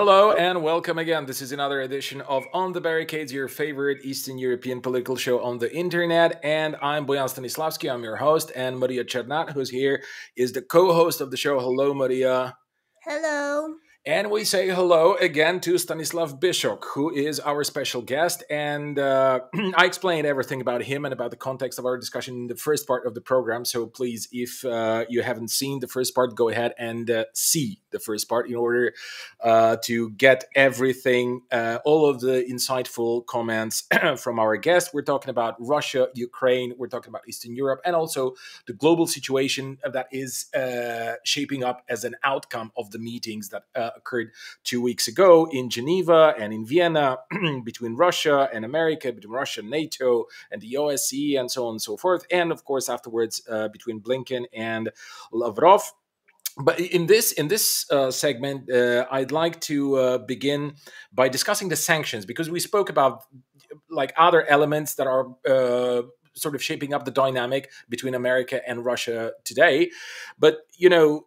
Hello and welcome again. This is another edition of On the Barricades, your favorite Eastern European political show on the internet. And I'm Boyan Stanislavski, I'm your host, and Maria Cernat, who's here, is the co host of the show. Hello, Maria. Hello. And we say hello again to Stanislav Byshok, who is our special guest. And uh, I explained everything about him and about the context of our discussion in the first part of the program. So please, if uh, you haven't seen the first part, go ahead and uh, see the first part in order uh, to get everything, uh, all of the insightful comments from our guest. We're talking about Russia, Ukraine, we're talking about Eastern Europe, and also the global situation that is uh, shaping up as an outcome of the meetings that occurred two weeks ago in Geneva and in Vienna between Russia and America, between Russia and NATO and the OSCE, and so on and so forth. And of course, afterwards uh, between Blinken and Lavrov but in this in this uh, segment uh, i'd like to uh, begin by discussing the sanctions because we spoke about like other elements that are uh, sort of shaping up the dynamic between america and russia today but you know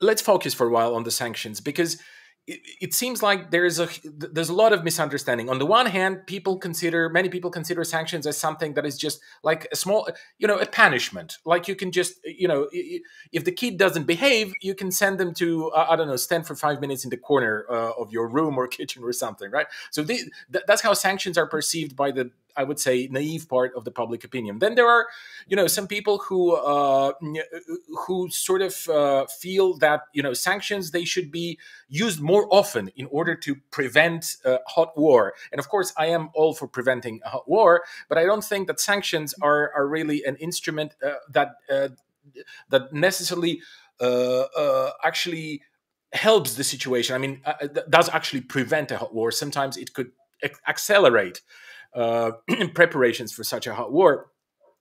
let's focus for a while on the sanctions because it, seems like there's a there's a lot of misunderstanding. On the one hand, people consider many people consider sanctions as something that is just like a small, you know, a punishment. Like you can just, you know, if the kid doesn't behave, you can send them to uh, I don't know, stand for five minutes in the corner uh, of your room or kitchen or something, right? So th- that's how sanctions are perceived by the I would say naive part of the public opinion. Then there are, you know, some people who uh, who sort of uh, feel that you know sanctions they should be used more often in order to prevent uh, hot war. And of course, I am all for preventing a hot war, but I don't think that sanctions are are really an instrument uh, that uh, that necessarily uh, actually helps the situation. I mean, does actually prevent a hot war. Sometimes it could accelerate uh, preparations for such a hot war.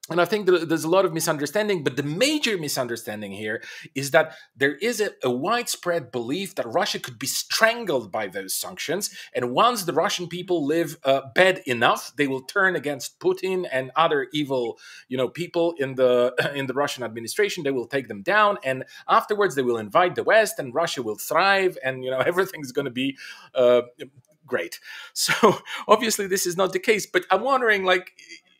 And I think there's a lot of misunderstanding, but the major misunderstanding here is that there is a, a, widespread belief that Russia could be strangled by those sanctions. And once the Russian people live uh, bad enough, they will turn against Putin and other evil, you know, people in the in the Russian administration. They will take them down, and afterwards they will invite the West, and Russia will thrive, and you know everything's going to be uh, great. So obviously this is not the case, but I'm wondering like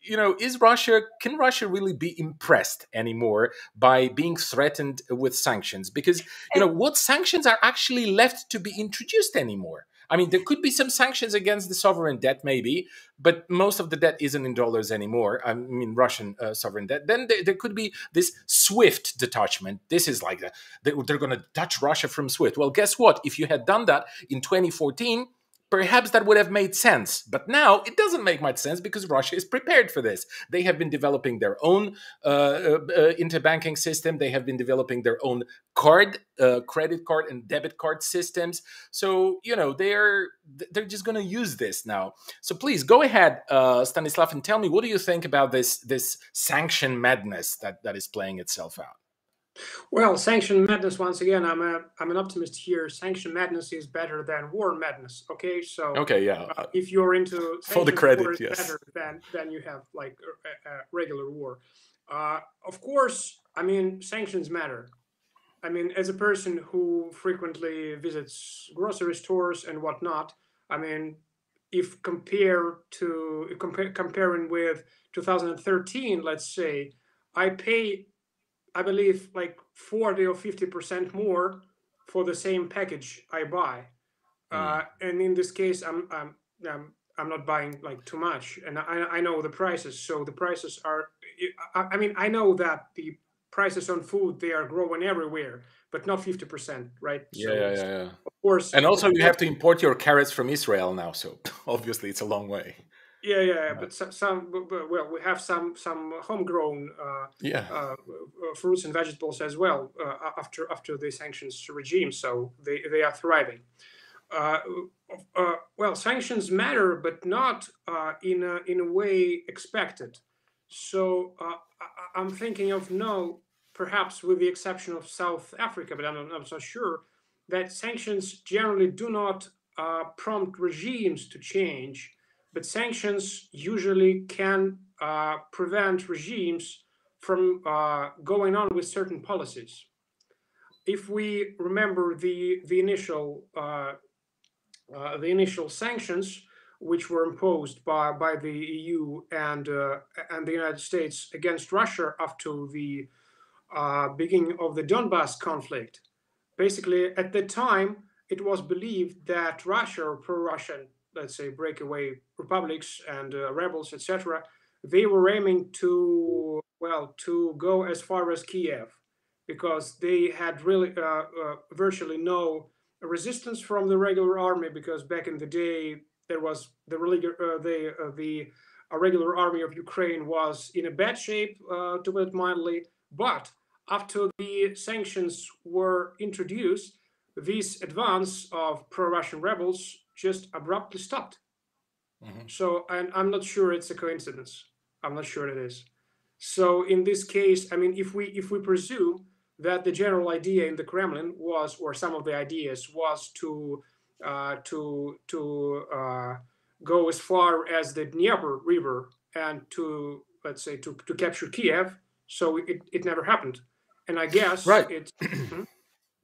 you know, is Russia can Russia really be impressed anymore by being threatened with sanctions? Because you know, what sanctions are actually left to be introduced anymore? I mean, there could be some sanctions against the sovereign debt, maybe, but most of the debt isn't in dollars anymore. I mean, Russian uh, sovereign debt. Then there, there, could be this SWIFT detachment. This is like the, they're going to touch Russia from SWIFT. Well, guess what? If you had done that in 2014, perhaps that would have made sense. But now it doesn't make much sense because Russia is prepared for this. They have been developing their own uh, uh, uh interbanking system. They have been developing their own card, uh, credit card, and debit card systems. So you know they're they're just going to use this now. So please go ahead, uh, Stanislav, and tell me what do you think about this this sanction madness that that is playing itself out. Well, sanction madness. Once again, I'm a I'm an optimist here. Sanction madness is better than war madness. Okay, so okay, yeah. Uh, if you're into for the credit, yes, better than than you have like a, a regular war. Uh, of course, I mean sanctions matter. I mean, as a person who frequently visits grocery stores and whatnot, I mean, if compare to compare comparing with 2013, let's say, I pay I believe like 40 or 50% more for the same package I buy. Mm. Uh, and in this case, I'm, I'm, I'm, I'm not buying like too much and I, I know the prices. So the prices are, I, I mean, I know that the prices on food, they are growing everywhere, but not 50%, right? Yeah, so yeah, yeah, yeah. Of course. And also you have to import your carrots from Israel now. So obviously it's a long way. Yeah, yeah, but some, some well, we have some some homegrown uh, yeah. Uh, uh, fruits and vegetables as well uh, after after the sanctions regime, so they they are thriving. Uh, uh, well, sanctions matter, but not in a in a way expected. So I, am thinking of no, perhaps with the exception of South Africa, but I'm, I'm not sure that sanctions generally do not prompt regimes to change but sanctions usually can uh, prevent regimes from uh, going on with certain policies. If we remember the, the initial uh, uh, the initial sanctions, which were imposed by, by the EU and uh, and the United States against Russia after the uh, beginning of the Donbass conflict. Basically, at the time, it was believed that Russia or pro-Russian, let's say, breakaway republics and uh, rebels, etc., they were aiming to well to go as far as Kiev because they had really uh, uh, virtually no resistance from the regular army because back in the day there was the uh, the uh, the regular army of Ukraine was in a bad shape uh, to put it mildly. But after the sanctions were introduced, this advance of pro-Russian rebels just abruptly stopped. Mm-hmm. So, and I'm not sure it's a coincidence. I'm not sure it is. So, in this case, I mean, if we if we presume that the general idea in the Kremlin was, or some of the ideas was to uh, to to uh, go as far as the Dnieper River and to let's say to, to capture Kiev. So it, it never happened, and I guess right. It,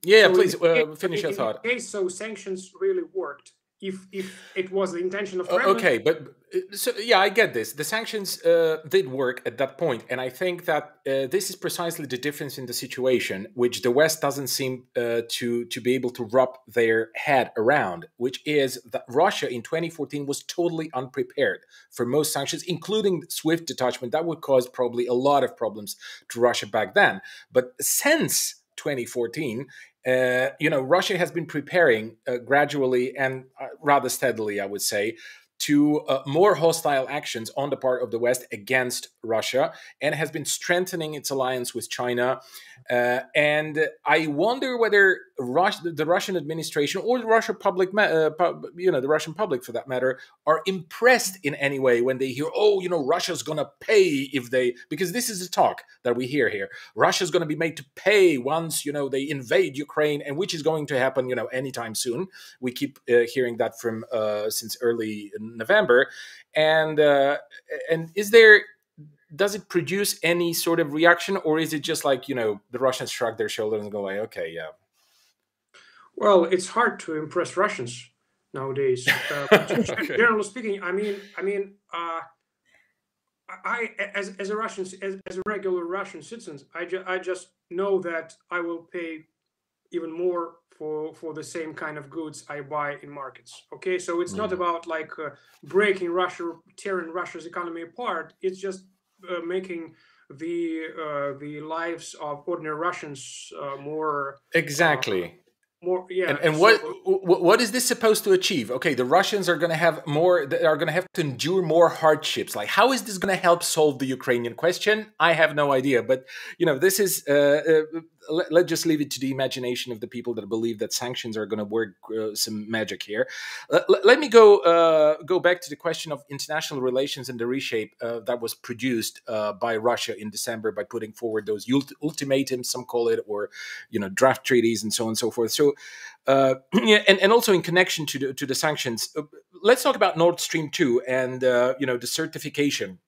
yeah, so please uh, finish your thought. case, so sanctions really worked if if it was the intention of Kremlin. okay but uh, so yeah i get this. The sanctions uh, did work at that point and i think that uh, this is precisely the difference in the situation which the west doesn't seem uh, to to be able to wrap their head around which is that russia in 2014 was totally unprepared for most sanctions including swift detachment. That would cause probably a lot of problems to russia back then. But since 2014 uh, you know, Russia has been preparing uh, gradually and uh, rather steadily, I would say, to uh, more hostile actions on the part of the West against Russia and has been strengthening its alliance with China. Uh, and I wonder whether the Russian administration or the Russian public, uh, you know, the Russian public for that matter, are impressed in any way when they hear, oh, you know, Russia's going to pay if they, because this is the talk that we hear here. Russia's going to be made to pay once, you know, they invade Ukraine, and which is going to happen, you know, anytime soon. We keep uh, hearing that from uh, since early November, and uh, and is there does it produce any sort of reaction or is it just like you know the russians shrug their shoulders and go like okay yeah well, it's hard to impress Russians nowadays. Uh, okay. Generally speaking, I mean, I mean, uh, I as as a Russian as, as a regular Russian citizen, I ju- I just know that I will pay even more for for the same kind of goods I buy in markets. Okay, so it's mm. not about like uh, breaking Russia, tearing Russia's economy apart. It's just uh, making the uh, the lives of ordinary Russians uh, more exactly more yeah and, and so, what what is this supposed to achieve okay the russians are going to have more They are going to have to endure more hardships like how is this going to help solve the ukrainian question i have no idea but you know this is uh, uh, let, us just leave it to the imagination of the people that believe that sanctions are going to work uh, some magic here. Uh, let me go uh, go back to the question of international relations and the reshape uh, that was produced uh, by Russia in December by putting forward those ult- ultimatums, some call it, or you know draft treaties and so on and so forth. So. Uh, and, and also in connection to the, to the sanctions, let's talk about Nord Stream 2 and you know the certification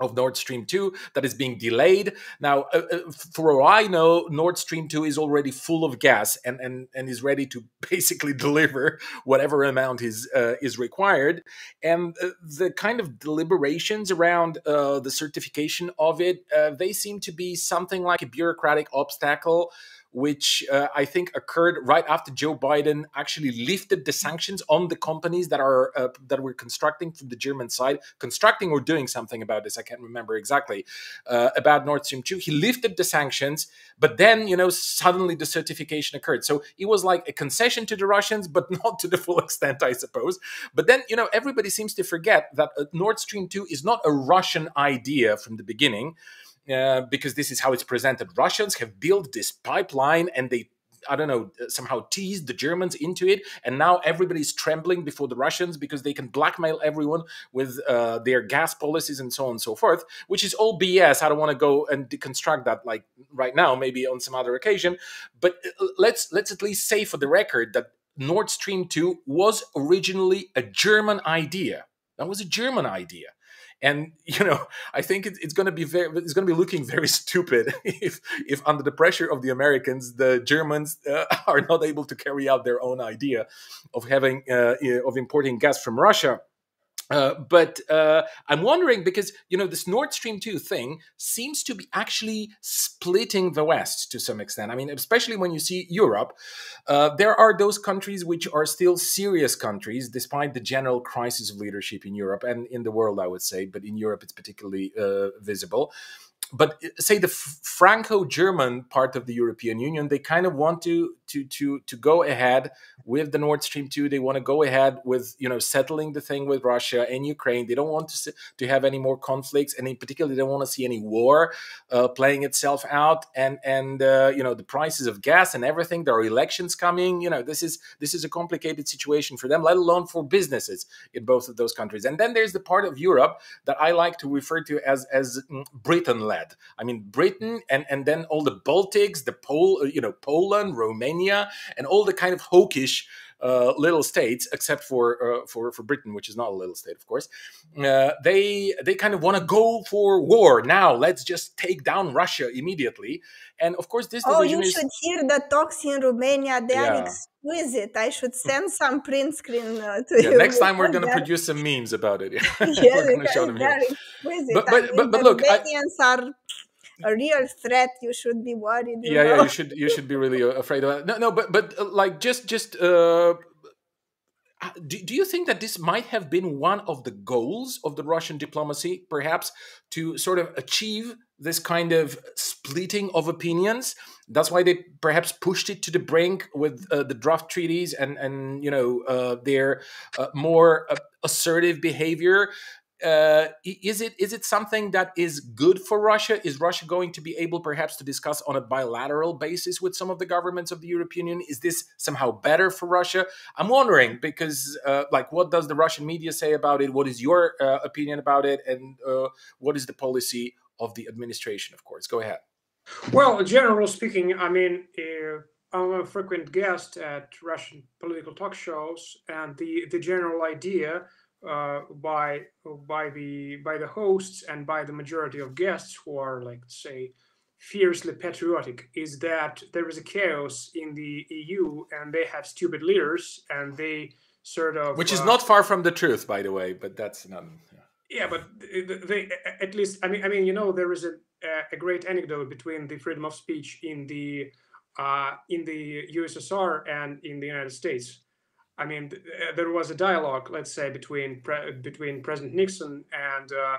of Nord Stream 2 that is being delayed. Now, uh, uh for all I know, Nord Stream 2 is already full of gas and, and, and is ready to basically deliver whatever amount is, uh, is required. And uh, the kind of deliberations around uh, the certification of it, they seem to be something like a bureaucratic obstacle which uh, I think occurred right after Joe Biden actually lifted the sanctions on the companies that are uh, that were constructing from the German side, constructing or doing something about this. I can't remember exactly uh, about Nord Stream two. He lifted the sanctions, but then you know suddenly the certification occurred. So it was like a concession to the Russians, but not to the full extent, I suppose. But then you know everybody seems to forget that uh, Nord Stream two is not a Russian idea from the beginning. Uh, because this is how it's presented. Russians have built this pipeline and they I don't know, somehow teased the Germans into it, and now everybody's trembling before the Russians because they can blackmail everyone with uh, their gas policies and so on and so forth, which is all BS. I don't want to go and deconstruct that like right now, maybe on some other occasion. But uh, let's let's at least say for the record that Nord Stream two was originally a German idea. That was a German idea and you know i think it, it's going to be very it's going to be looking very stupid if if under the pressure of the americans the germans uh, are not able to carry out their own idea of having uh, of importing gas from russia uh, but uh, I'm wondering because you know this Nord Stream two thing seems to be actually splitting the West to some extent. I mean, especially when you see Europe, uh, there are those countries which are still serious countries, despite the general crisis of leadership in Europe and in the world, I would say. But in Europe, it's particularly uh, visible but uh, say the Franco-German part of the European Union, they kind of want to to to to go ahead with the Nord Stream two. They want to go ahead with you know settling the thing with Russia and Ukraine. They don't want to to have any more conflicts, and in particular, they don't want to see any war uh, playing itself out. And and uh, you know the prices of gas and everything. There are elections coming. You know this is this is a complicated situation for them, let alone for businesses in both of those countries. And then there's the part of Europe that I like to refer to as as mm, Britain led. I mean Britain and and then all the Baltics, the Pole, you know Poland, Romania and all the kind of hawkish uh, little states, except for uh, for for Britain, which is not a little state, of course. Uh, they they kind of want to go for war now. Let's just take down Russia immediately. And of course, this oh, you is... should hear the talks in Romania. They yeah. are exquisite. I should send some print screen uh, to yeah, you. Next time, we're going to produce some memes about it. Yeah, we're going to show them here. Exquisite. But but, but, but look, Romanians I... are a real threat you should be worried yeah know? yeah you should you should be really afraid of it no no but but uh, like just just uh do, do you think that this might have been one of the goals of the Russian diplomacy, perhaps, to sort of achieve this kind of splitting of opinions? That's why they perhaps pushed it to the brink with uh, the draft treaties and and you know uh, their uh, more uh, assertive behavior uh, is it is it something that is good for Russia? Is Russia going to be able, perhaps, to discuss on a bilateral basis with some of the governments of the European Union? Is this somehow better for Russia? I'm wondering because, uh, like, what does the Russian media say about it? What is your uh, opinion about it, and uh, what is the policy of the administration? Of course, go ahead. Well, generally speaking, I mean. Uh, I'm a frequent guest at Russian political talk shows, and the, the general idea uh, by by the by the hosts and by the majority of guests who are like say fiercely patriotic is that there is a chaos in the EU and they have stupid leaders and they sort of which is uh, not far from the truth by the way but that's not yeah. yeah but they at least I mean I mean you know there is a a great anecdote between the freedom of speech in the uh, in the USSR and in the United States I mean, uh, there was a dialogue, let's say, between pre between President Nixon and uh,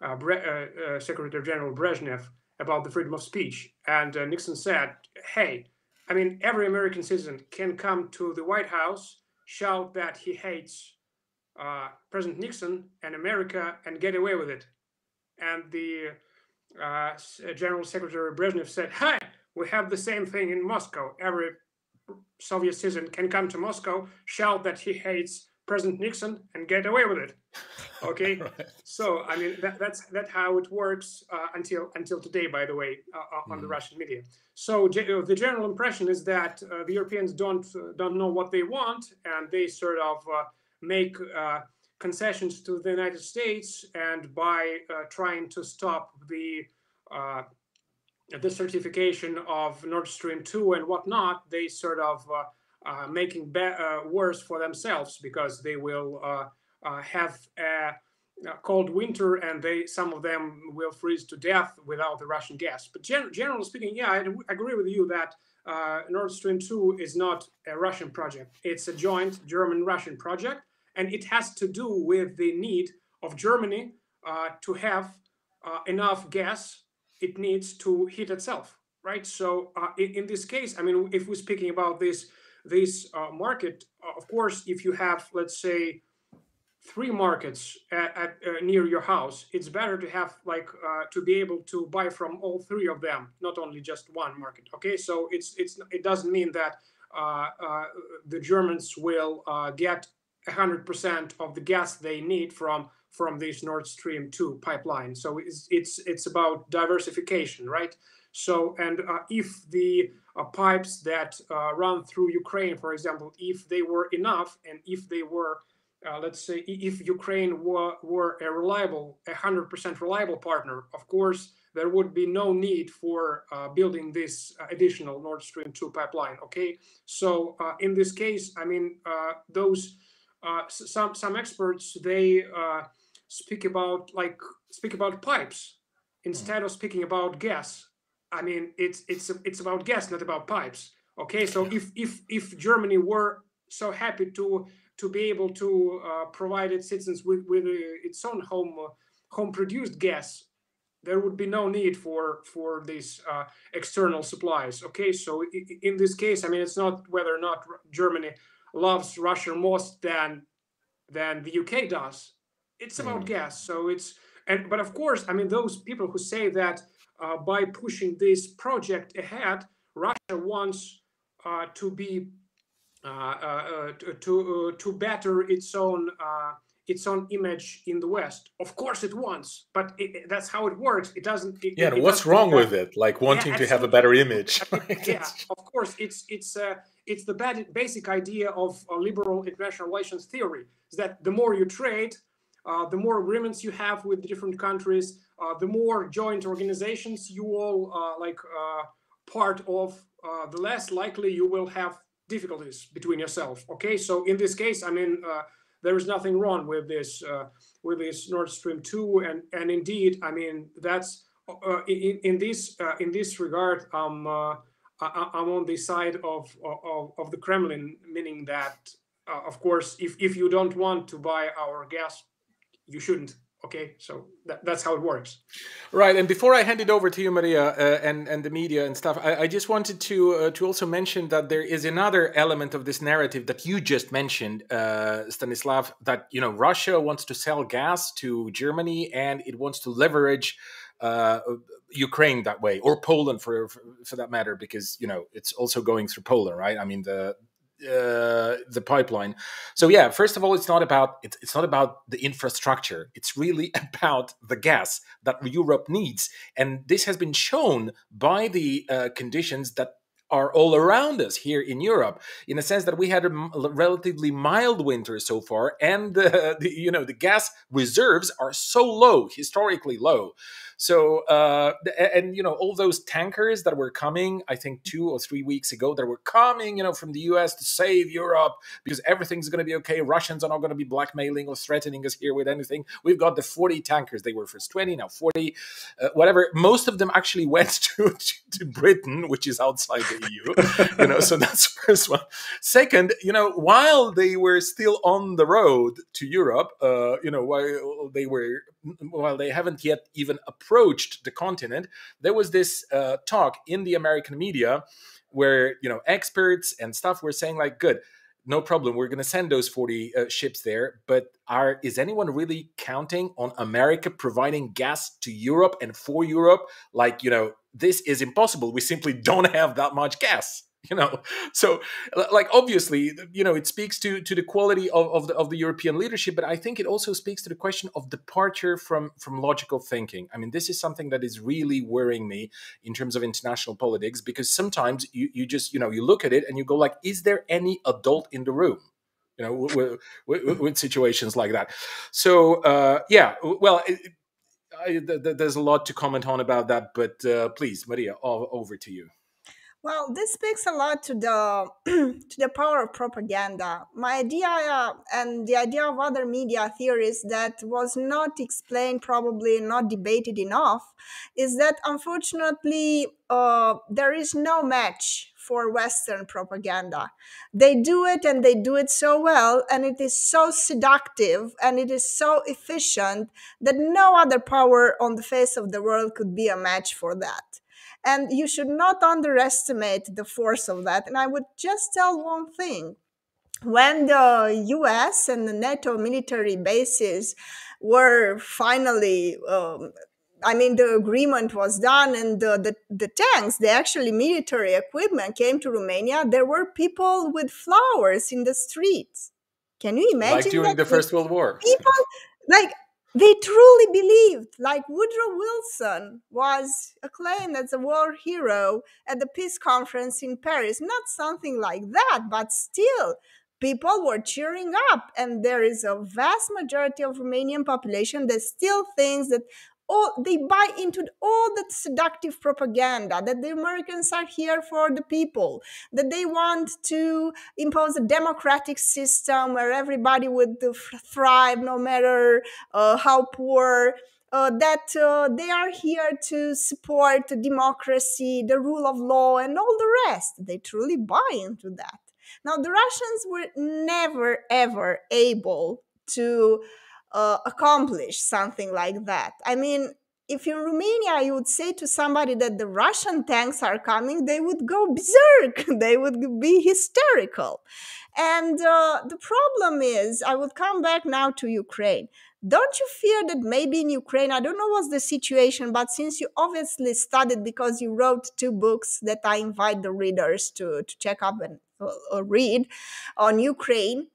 uh, uh, Secretary General Brezhnev about the freedom of speech. And Nixon said, "Hey, I mean, every American citizen can come to the White House, shout that he hates President Nixon and America, and get away with it." And the General Secretary Brezhnev said, "Hi." We have the same thing in Moscow. Every Soviet citizen can come to Moscow, shout that he hates President Nixon, and get away with it. Okay, right. so I mean that, that's that how it works uh, until until today. By the way, uh, uh on mm. the Russian media. So uh, the general impression is that uh, the Europeans don't uh, don't know what they want, and they sort of make concessions to the United States, and by trying to stop the the certification of Nord Stream 2 and whatnot, they sort of uh, uh, making uh, worse for themselves because they will uh, uh, have a, cold winter and they some of them will freeze to death without the Russian gas. But gen generally speaking, yeah, I agree with you that uh, Nord Stream 2 is not a Russian project. It's a joint German-Russian project, and it has to do with the need of Germany to have enough gas it needs to heat itself, right? So uh, in, in, this case, I mean, if we're speaking about this this uh, market, uh, of course, if you have, let's say, three markets at, at uh, near your house, it's better to have like uh, to be able to buy from all three of them, not only just one market. Okay, so it's it's it doesn't mean that uh, the Germans will get 100% of the gas they need from from this Nord Stream 2 pipeline. So it's it's, it's about diversification, right? So and uh, if the uh, pipes that uh, run through Ukraine, for example, if they were enough and if they were uh, let's say if Ukraine were, were a reliable, a hundred percent reliable partner, of course there would be no need for uh, building this uh, additional Nord Stream 2 pipeline. Okay, so in this case, I mean, those some some experts they speak about like speak about pipes hmm. instead of speaking about gas. I mean, it's it's it's about gas, not about pipes. Okay, so if if if Germany were so happy to to be able to uh, provide its citizens with with uh, its own home uh, home produced gas there would be no need for for these uh, external supplies. Okay, so in this case, I mean, it's not whether or not Germany loves Russia most than than the UK does. It's about mm. gas. So it's and but of course, I mean, those people who say that uh, by pushing this project ahead, Russia wants uh, to be uh, uh, uh, to to better its own its own image in the West. Of course, it wants, but it, that's how it works. It doesn't. It, yeah, it, what's wrong with it? Like wanting yeah, to have a better image. yeah, of course, it's it's uh, it's the bad, basic idea of uh, liberal international relations theory. Is that the more you trade, uh, the more agreements you have with different countries, uh, the more joint organizations you all uh, like uh, part of, the less likely you will have difficulties between yourself. Okay, so in this case, I mean there is nothing wrong with this uh, with this Nord Stream two, and and indeed, I mean that's uh, in, in this uh, in this regard, um, I, am on the side of, of, of the Kremlin, meaning that of course, if if you don't want to buy our gas, you shouldn't okay so that, that's how it works right and before i hand it over to you maria uh, and and the media and stuff i, I just wanted to uh, to also mention that there is another element of this narrative that you just mentioned uh, stanislav that you know russia wants to sell gas to germany and it wants to leverage uh, Ukraine that way, or Poland for, for, for that matter, because you know it's also going through Poland, right? I mean the uh, the pipeline. So yeah, first of all, it's not about it's, it's not about the infrastructure. It's really about the gas that Europe needs, and this has been shown by the uh, conditions that are all around us here in Europe, in a sense that we had a relatively mild winter so far, and the, the you know the gas reserves are so low, historically low. So, uh, and you know, all those tankers that were coming, I think two or three weeks ago, that were coming, you know, from the US to save Europe because everything's going to be okay. Russians are not going to be blackmailing or threatening us here with anything. We've got the 40 tankers. They were first 20, now 40, uh, whatever. Most of them actually went to, to Britain, which is outside the EU, you know, so that's first one. Second, you know, while they were still on the road to Europe, uh, you know, while they were, while they haven't yet even approached the continent, there was this uh, talk in the American media where you know experts and stuff were saying like, "Good, no problem, we're going to send those forty uh, ships there." But are is anyone really counting on America providing gas to Europe and for Europe? Like you know, this is impossible. We simply don't have that much gas. you know? So like obviously you know it speaks to to the quality of, of the of the european leadership but i think it also speaks to the question of departure from from logical thinking. I mean this is something that is really worrying me in terms of international politics because sometimes you you just you know you look at it and you go like is there any adult in the room? You know with, with, with situations like that. So uh yeah well it, I, th- there's a lot to comment on about that but uh, please maria over to you well, this speaks a lot to the to the power of propaganda. My idea uh, and the idea of other media theories that was not explained, probably not debated enough, is that unfortunately uh, there is no match for Western propaganda. They do it and they do it so well, and it is so seductive and it is so efficient that no other power on the face of the world could be a match for that. And you should not underestimate the force of that. And I would just tell one thing when the US and the NATO military bases were finally um, I mean, the agreement was done, and the, the, the, tanks, the actually military equipment came to Romania. There were people with flowers in the streets. Can you imagine? Like during the First World War. People, like, they truly believed, like Woodrow Wilson was acclaimed as a war hero at the peace conference in Paris. Not something like that, but still, people were cheering up. And there is a vast majority of Romanian population that still thinks that all they buy into all that seductive propaganda that the Americans are here for the people, that they want to impose a democratic system where everybody would thrive no matter uh, how poor. Uh, that uh, they are here to support democracy, the rule of law, and all the rest. They truly buy into that. Now, the Russians were never ever able to uh, accomplish something like that. I mean, if in Romania you would say to somebody that the Russian tanks are coming, they would go berserk. they would be hysterical. And uh, the problem is, I would come back now to Ukraine. Don't you fear that maybe in Ukraine, I don't know what's the situation, but since you obviously studied because you wrote two books that I invite the readers to, to check up and uh, read on Ukraine,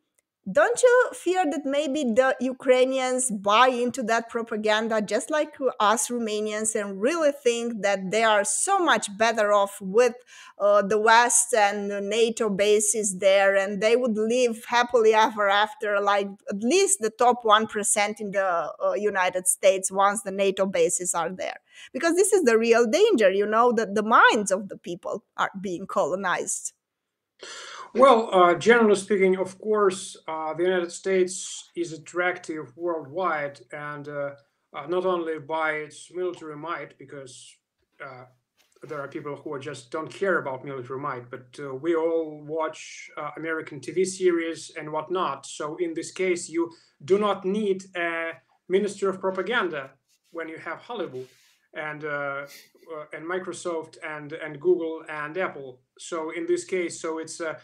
don't you fear that maybe the Ukrainians buy into that propaganda just like us Romanians and really think that they are so much better off with uh, the West and the NATO bases there and they would live happily ever after, like at least the top 1% in the uh, United States once the NATO bases are there? Because this is the real danger, you know, that the minds of the people are being colonized. Well, uh, generally speaking, of course, uh, the United States is attractive worldwide, and uh, uh not only by its military might, because uh, there are people who just don't care about military might, but uh, we all watch American TV series and whatnot. So in this case, you do not need a minister of propaganda when you have Hollywood and and Microsoft and and Google and Apple. So in this case, so it's a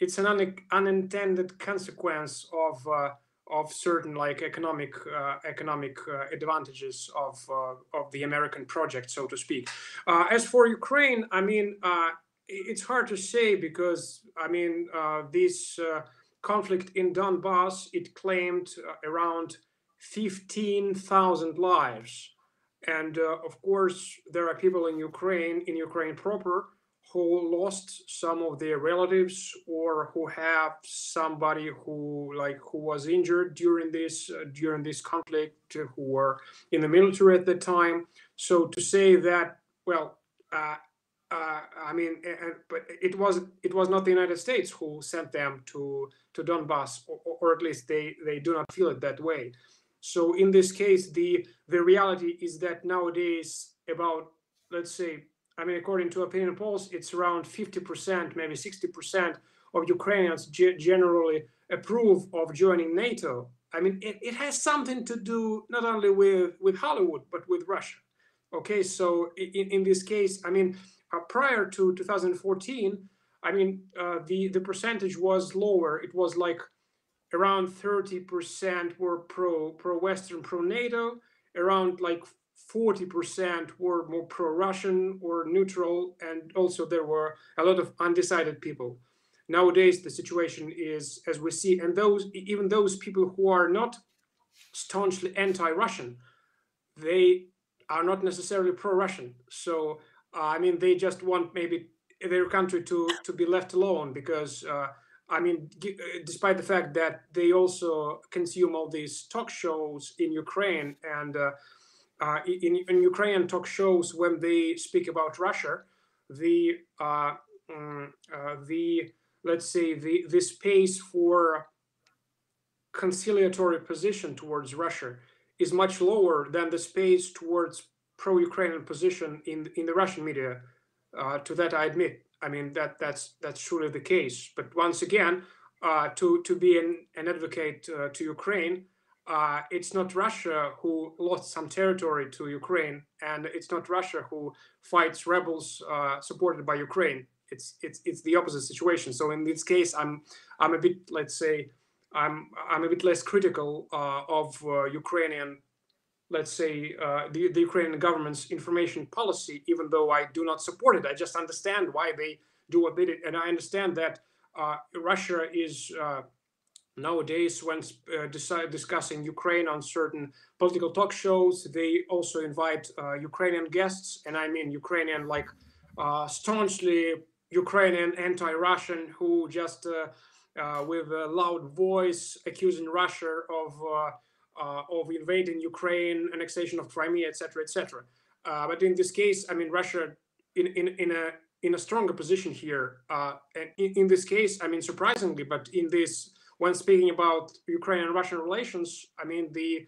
it's an un- unintended consequence of uh, of certain like economic uh, economic uh, advantages of uh, of the American project, so to speak. Uh, as for Ukraine, I mean, uh, it's hard to say because I mean this conflict in Donbass it claimed around fifteen thousand lives, and of course there are people in Ukraine in Ukraine proper who lost some of their relatives or who have somebody who like who was injured during this uh, during this conflict who were in the military at the time so to say that well uh, uh, I mean, but it was it was not the United States who sent them to to Donbass, or, or, at least they they do not feel it that way. So in this case, the the reality is that nowadays about let's say I mean, according to opinion polls, it's around 50%, maybe 60% of Ukrainians generally approve of joining NATO. I mean, it, it has something to do not only with, with Hollywood, but with Russia. Okay, so in, in this case, I mean, uh, prior to 2014, I mean, uh, the, the percentage was lower. It was like around 30% were pro pro Western, pro NATO, around like 40% were more pro-Russian or neutral, and also there were a lot of undecided people. Nowadays, the situation is as we see, and those even those people who are not staunchly anti-Russian, they are not necessarily pro-Russian. So uh, I mean, they just want maybe their country to to be left alone because. Uh, I mean, despite the fact that they also consume all these talk shows in Ukraine and uh, uh, in, in Ukrainian talk shows when they speak about Russia, the uh, um, uh, the let's say the the space for conciliatory position towards Russia is much lower than the space towards pro-Ukrainian position in in the Russian media. Uh, to that, I admit. I mean that that's that's truly the case. But once again, uh, to to be an, an advocate uh, to Ukraine uh, it's not Russia who lost some territory to Ukraine, and it's not Russia who fights rebels uh, supported by Ukraine. It's it's it's the opposite situation. So in this case, I'm I'm a bit let's say I'm I'm a bit less critical uh, of uh, Ukrainian, let's say uh, the the Ukrainian government's information policy, even though I do not support it. I just understand why they do what they did, and I understand that uh, Russia is nowadays when uh, discussing Ukraine on certain political talk shows, they also invite uh, Ukrainian guests, and I mean Ukrainian like uh, staunchly Ukrainian anti-Russian who just uh, uh, with a loud voice accusing Russia of uh, of invading Ukraine, annexation of Crimea, etc., etc. but in this case, I mean, Russia in in, in a in a stronger position here. and in, in this case, I mean, surprisingly, but in this when speaking about Ukraine and Russian relations, I mean the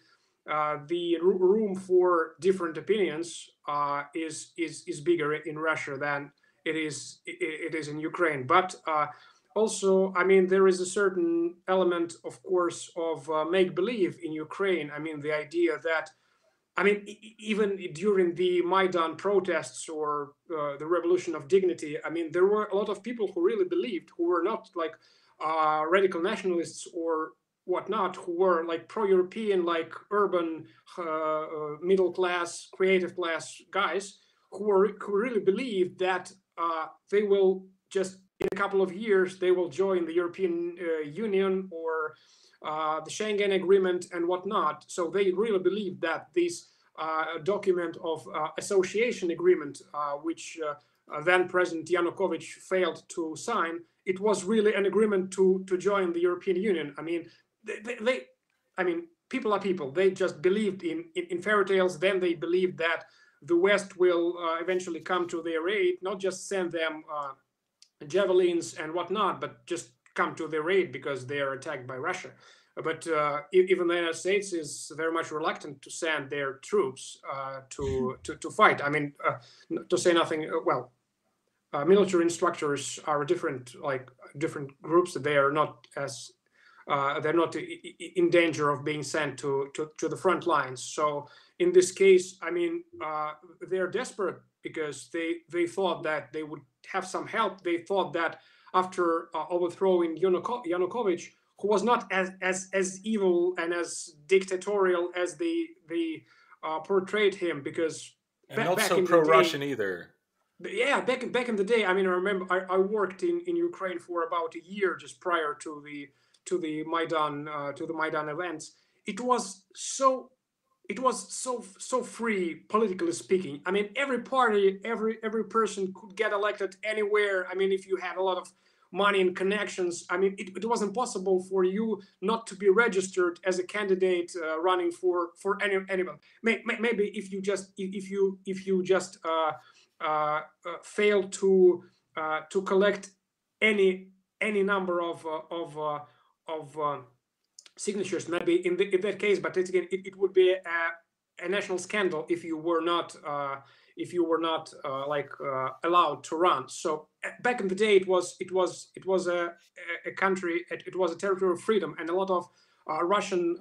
uh, the room for different opinions uh, is is is bigger in Russia than it is it, it is in Ukraine. But uh, also, I mean, there is a certain element, of course, of uh, make believe in Ukraine. I mean, the idea that. I mean, even during the Maidan protests or uh, the Revolution of Dignity, I mean, there were a lot of people who really believed, who were not like uh, radical nationalists or whatnot who were like pro-European, like urban, uh, uh, middle-class, creative class guys who were who really believed that uh, they will just in a couple of years they will join the European uh, Union or the Schengen Agreement and whatnot. So they really believed that this document of association agreement, which then President Yanukovych failed to sign, it was really an agreement to to join the European Union. I mean, they, they I mean, people are people. They just believed in, in, in fairy tales. Then they believed that the West will uh, eventually come to their aid, not just send them uh, javelins and whatnot, but just come to their aid because they are attacked by Russia. But uh, even the United States is very much reluctant to send their troops uh, to, to, to fight. I mean, uh, to say nothing. Uh, military instructors are different, like different groups. They are not as uh, they're not in danger of being sent to, to, to, the front lines. So in this case, I mean, uh, they're desperate because they, they thought that they would have some help. They thought that after uh, overthrowing Yanukovych, who was not as, as, as evil and as dictatorial as they, they uh, portrayed him, because and not so pro-Russian either. Yeah, back back in the day, I mean, I remember I, I worked in, in Ukraine for about a year just prior to the to the Maidan uh, to the Maidan events, it was so it was so so free politically speaking. I mean, every party, every every person could get elected anywhere. I mean, if you had a lot of money and connections, I mean, it, it was impossible for you not to be registered as a candidate uh, running for for any anyone. Maybe if you just if you if you just uh fail to uh, to collect any any number of uh, of of uh, signatures. Maybe in, the, in that case but again it, it would be a, a, national scandal if you were not uh, if you were not uh, like uh, allowed to run. So uh, back in the day it was it was it was a, a country it, it was a territory of freedom and a lot of uh, russian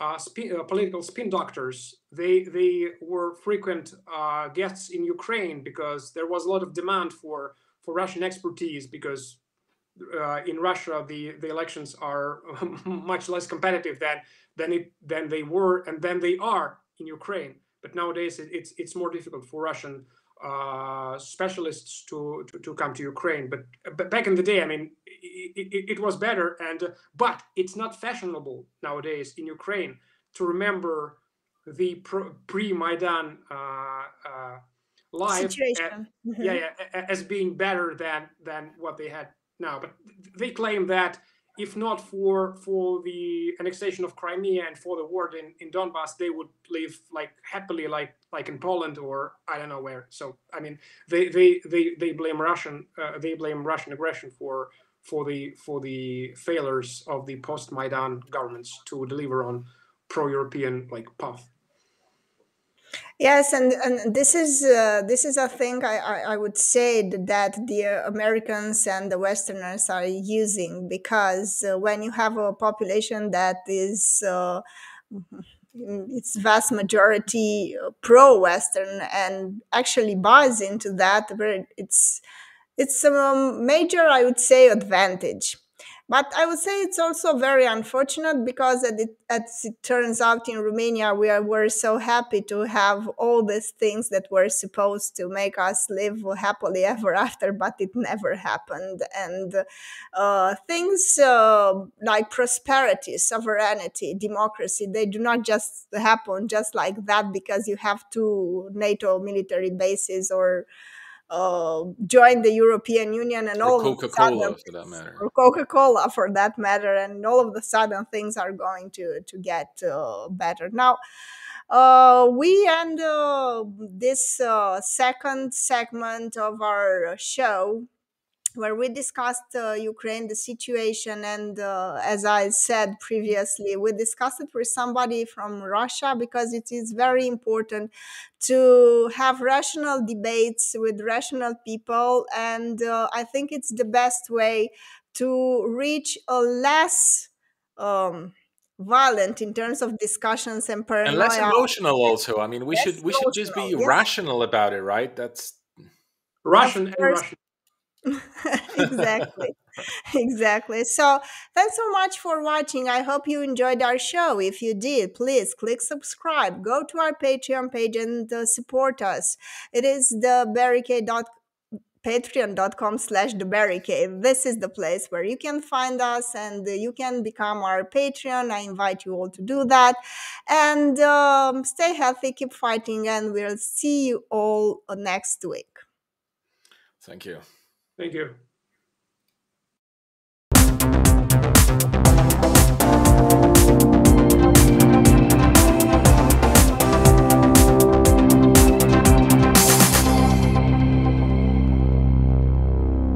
Uh, spin, uh, political spin doctors they they were frequent uh, guests in ukraine because there was a lot of demand for for russian expertise because uh, in Russia, the, the elections are much less competitive than than it than they were and than they are in Ukraine. But nowadays, it, it's it's more difficult for Russian uh, specialists to, to, to come to Ukraine. But but back in the day, I mean, it, it, it was better. And uh, but it's not fashionable nowadays in Ukraine to remember the pre Maidan uh, uh, life, at, mm-hmm. yeah, yeah, as being better than than what they had now. But they claim that if not for for the annexation of Crimea and for the war in, in Donbass, they would live like happily, like like in Poland or I don't know where. So I mean, they they they, they blame Russian uh, they blame Russian aggression for for the for the failures of the post Maidan governments to deliver on pro-European like path. Yes, and, and this is uh, this is a thing I, I, I would say that the Americans and the Westerners are using because uh, when you have a population that is uh, its vast majority pro-Western and actually buys into that, it's it's a major, I would say, advantage. But I would say it's also very unfortunate because as it, turns out in Romania, we are, were so happy to have all these things that were supposed to make us live happily ever after, but it never happened. And uh, things uh, like prosperity, sovereignty, democracy, they do not just happen just like that because you have two NATO military bases or uh, join the European Union and or all Coca of the sudden, Cola for that matter. or Coca Cola for that matter, and all of the sudden things are going to to get uh, better. Now, uh, we end uh, this uh, second segment of our show where we discussed uh, Ukraine, the situation, and uh, as I said previously, we discussed it with somebody from Russia because it is very important to have rational debates with rational people, and uh, I think it's the best way to reach a less um, violent in terms of discussions and And less emotional also. I mean we Less should we should just be emotional, yes. rational about it, right? That's Russian and. Russian. exactly. Exactly. So thanks so much for watching. I hope you enjoyed our show. If you did please click subscribe. Go to our patreon page and uh, support us. It is the barricade dot patreon.com slash the barricade this is the place where you can find us and you can become our patreon. I invite you all to do that. And um, stay healthy keep fighting and we'll see you all uh, next week. Thank you. Thank you.